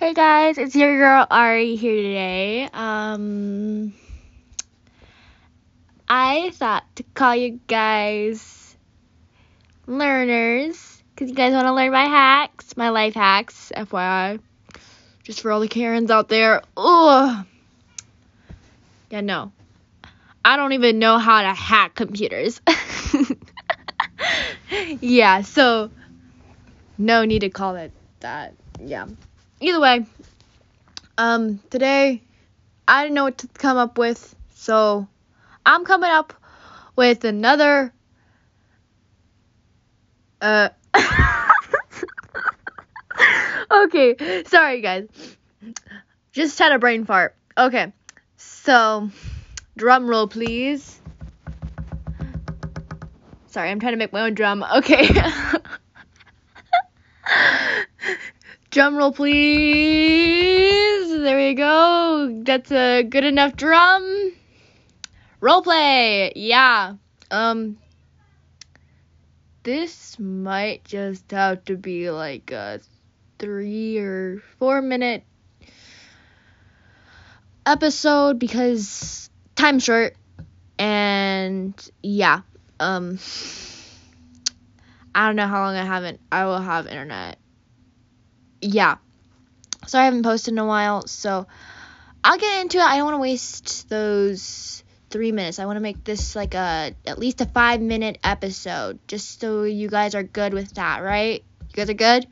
Hey guys, it's your girl Ari here today. Um, I thought to call you guys learners because you guys want to learn my hacks, my life hacks, FYI. Just for all the Karens out there. Ugh. Yeah, no. I don't even know how to hack computers. yeah, so no need to call it that. Yeah either way, um, today I didn't know what to come up with, so I'm coming up with another. Uh. okay, sorry guys. Just had a brain fart. Okay, so drum roll, please. Sorry, I'm trying to make my own drum. Okay. Drum roll, please. There we go. That's a good enough drum. Role play. Yeah. Um. This might just have to be like a three or four minute episode because time's short and yeah um i don't know how long i haven't i will have internet yeah. So I haven't posted in a while, so I'll get into it. I don't want to waste those three minutes. I want to make this like a at least a five minute episode, just so you guys are good with that, right? You guys are good.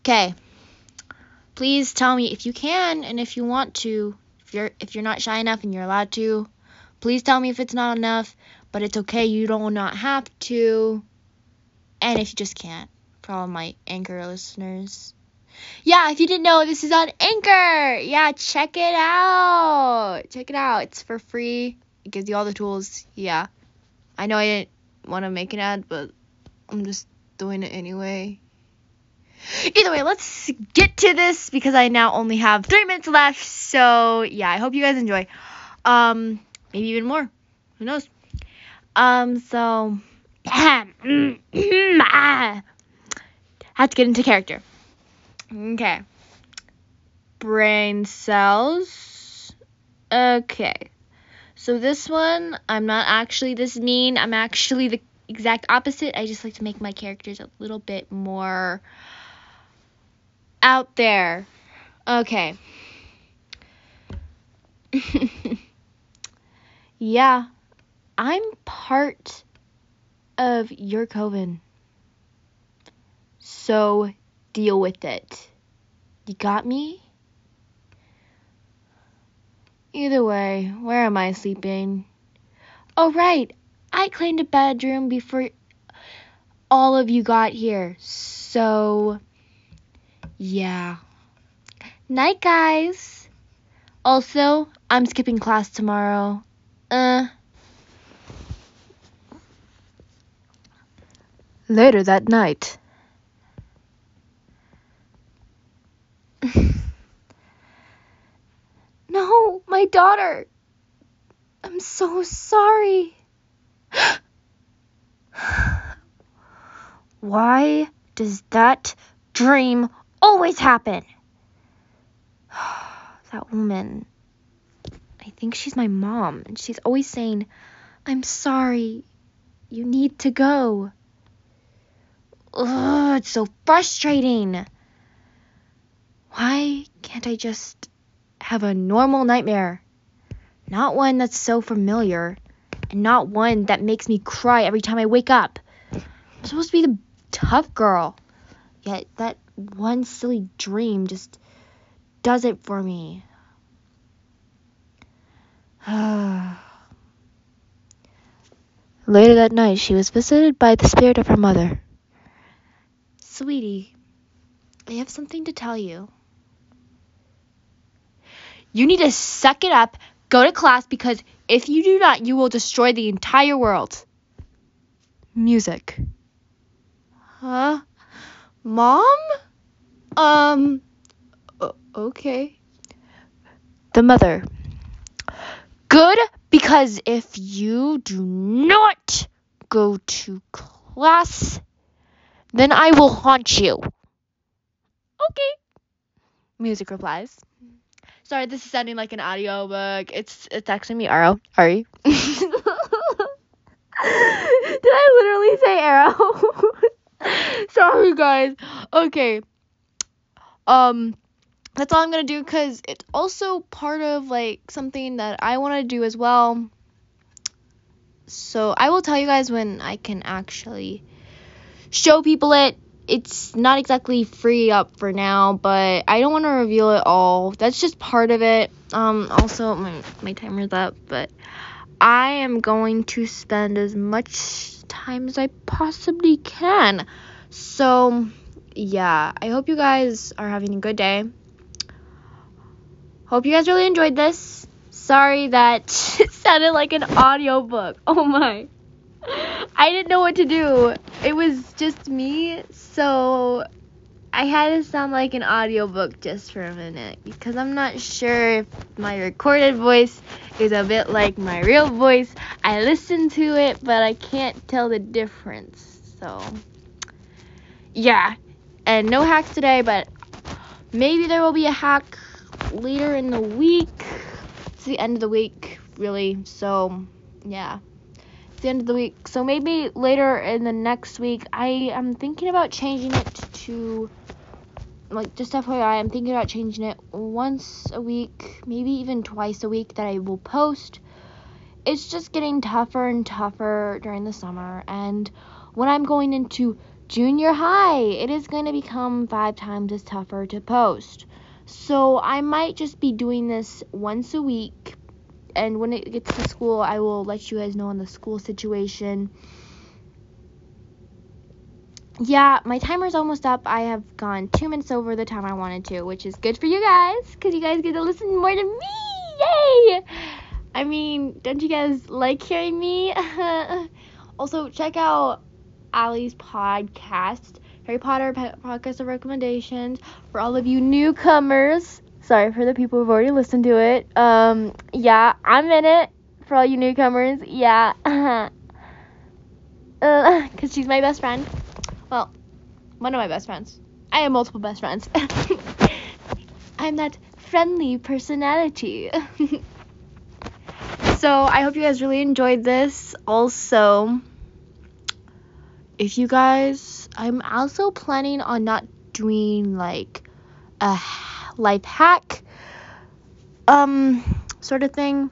Okay. Please tell me if you can and if you want to. If you're if you're not shy enough and you're allowed to, please tell me if it's not enough. But it's okay. You don't not have to. And if you just can't, for all my anchor listeners. Yeah, if you didn't know, this is on Anchor. Yeah, check it out. Check it out. It's for free. It gives you all the tools. Yeah. I know I didn't want to make an ad, but I'm just doing it anyway. Either way, let's get to this because I now only have three minutes left. So yeah, I hope you guys enjoy. Um, maybe even more. Who knows? Um, so I have to get into character. Okay. Brain cells. Okay. So this one, I'm not actually this mean. I'm actually the exact opposite. I just like to make my characters a little bit more out there. Okay. yeah. I'm part of your coven. So deal with it. You got me? Either way, where am I sleeping? Oh, right. I claimed a bedroom before all of you got here. So, yeah. Night, guys. Also, I'm skipping class tomorrow. Uh. Later that night. no, daughter. I'm so sorry. Why does that dream always happen? that woman. I think she's my mom, and she's always saying, I'm sorry. You need to go. Ugh, it's so frustrating. Why can't I just have a normal nightmare? Not one that's so familiar, and not one that makes me cry every time I wake up. I'm supposed to be the tough girl, yet that one silly dream just does it for me. Later that night, she was visited by the spirit of her mother. Sweetie, I have something to tell you. You need to suck it up, go to class, because if you do not, you will destroy the entire world. Music. Huh? Mom? Um. Okay. The mother. Good, because if you do not go to class, then I will haunt you. Okay. Music replies. Sorry, this is sounding like an audiobook. It's it's actually me, Arrow. Ari. Did I literally say Arrow? Sorry, guys. Okay. Um, that's all I'm gonna do because it's also part of like something that I want to do as well. So I will tell you guys when I can actually show people it it's not exactly free up for now, but I don't want to reveal it all. That's just part of it. Um, also, my, my timer's up, but I am going to spend as much time as I possibly can. So, yeah, I hope you guys are having a good day. Hope you guys really enjoyed this. Sorry that it sounded like an audiobook. Oh my. I didn't know what to do. It was just me, so I had to sound like an audiobook just for a minute because I'm not sure if my recorded voice is a bit like my real voice. I listened to it, but I can't tell the difference. So, yeah. And no hacks today, but maybe there will be a hack later in the week. It's the end of the week, really. So, yeah the end of the week. So maybe later in the next week, I am thinking about changing it to like just FYI, I'm thinking about changing it once a week, maybe even twice a week that I will post. It's just getting tougher and tougher during the summer, and when I'm going into junior high, it is going to become five times as tougher to post. So I might just be doing this once a week and when it gets to school, I will let you guys know on the school situation. Yeah, my timer's almost up. I have gone two minutes over the time I wanted to, which is good for you guys, because you guys get to listen more to me. Yay! I mean, don't you guys like hearing me? also, check out Allie's podcast, Harry Potter podcast of recommendations for all of you newcomers. Sorry for the people who've already listened to it. Um, yeah, I'm in it for all you newcomers. Yeah. uh, cause she's my best friend. Well, one of my best friends. I have multiple best friends. I'm that friendly personality. so I hope you guys really enjoyed this. Also, if you guys, I'm also planning on not doing like a life hack um sort of thing.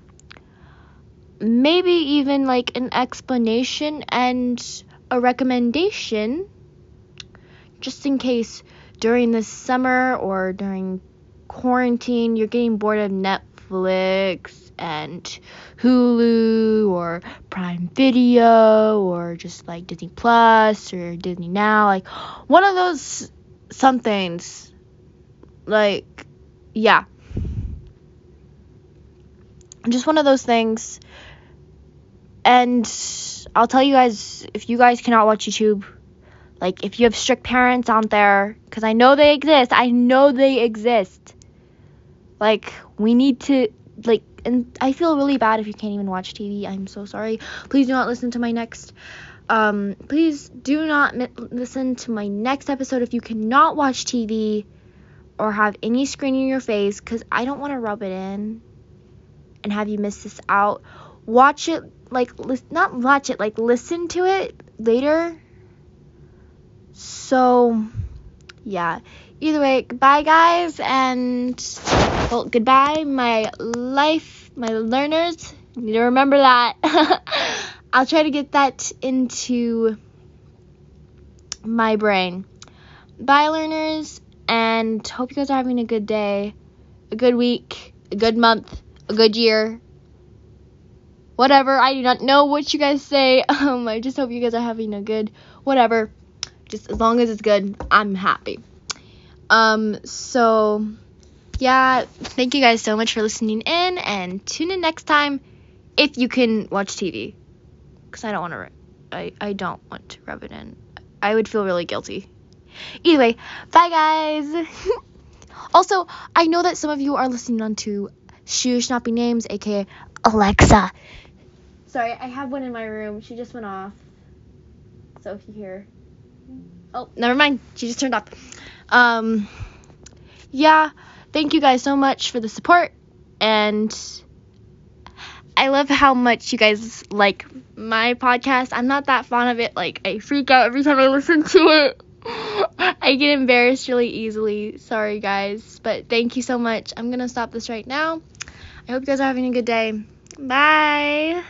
Maybe even like an explanation and a recommendation just in case during the summer or during quarantine you're getting bored of Netflix and Hulu or Prime Video or just like Disney Plus or Disney Now like one of those somethings like, yeah. Just one of those things. And I'll tell you guys if you guys cannot watch YouTube, like if you have strict parents out there, because I know they exist, I know they exist. Like, we need to, like, and I feel really bad if you can't even watch TV. I'm so sorry. Please do not listen to my next. Um, please do not mi- listen to my next episode if you cannot watch TV or have any screen in your face because I don't want to rub it in and have you miss this out. Watch it, like, li- not watch it, like, listen to it later. So, yeah. Either way, goodbye, guys, and, well, goodbye, my life, my learners. You need to remember that. I'll try to get that into my brain. Bye, learners and hope you guys are having a good day, a good week, a good month, a good year. Whatever, I do not know what you guys say. Um, I just hope you guys are having a good whatever. Just as long as it's good, I'm happy. Um, so yeah, thank you guys so much for listening in and tune in next time if you can watch TV. Cause I don't want to, I I don't want to rub it in. I would feel really guilty. Either way, bye guys. also, I know that some of you are listening on to Shoe Snappy Names, aka Alexa. Sorry, I have one in my room. She just went off. So if you hear. Oh, never mind. She just turned off. Um, yeah. thank you guys so much for the support and I love how much you guys like my podcast. I'm not that fond of it. Like I freak out every time I listen to it. I get embarrassed really easily. Sorry guys, but thank you so much. I'm going to stop this right now. I hope you guys are having a good day. Bye.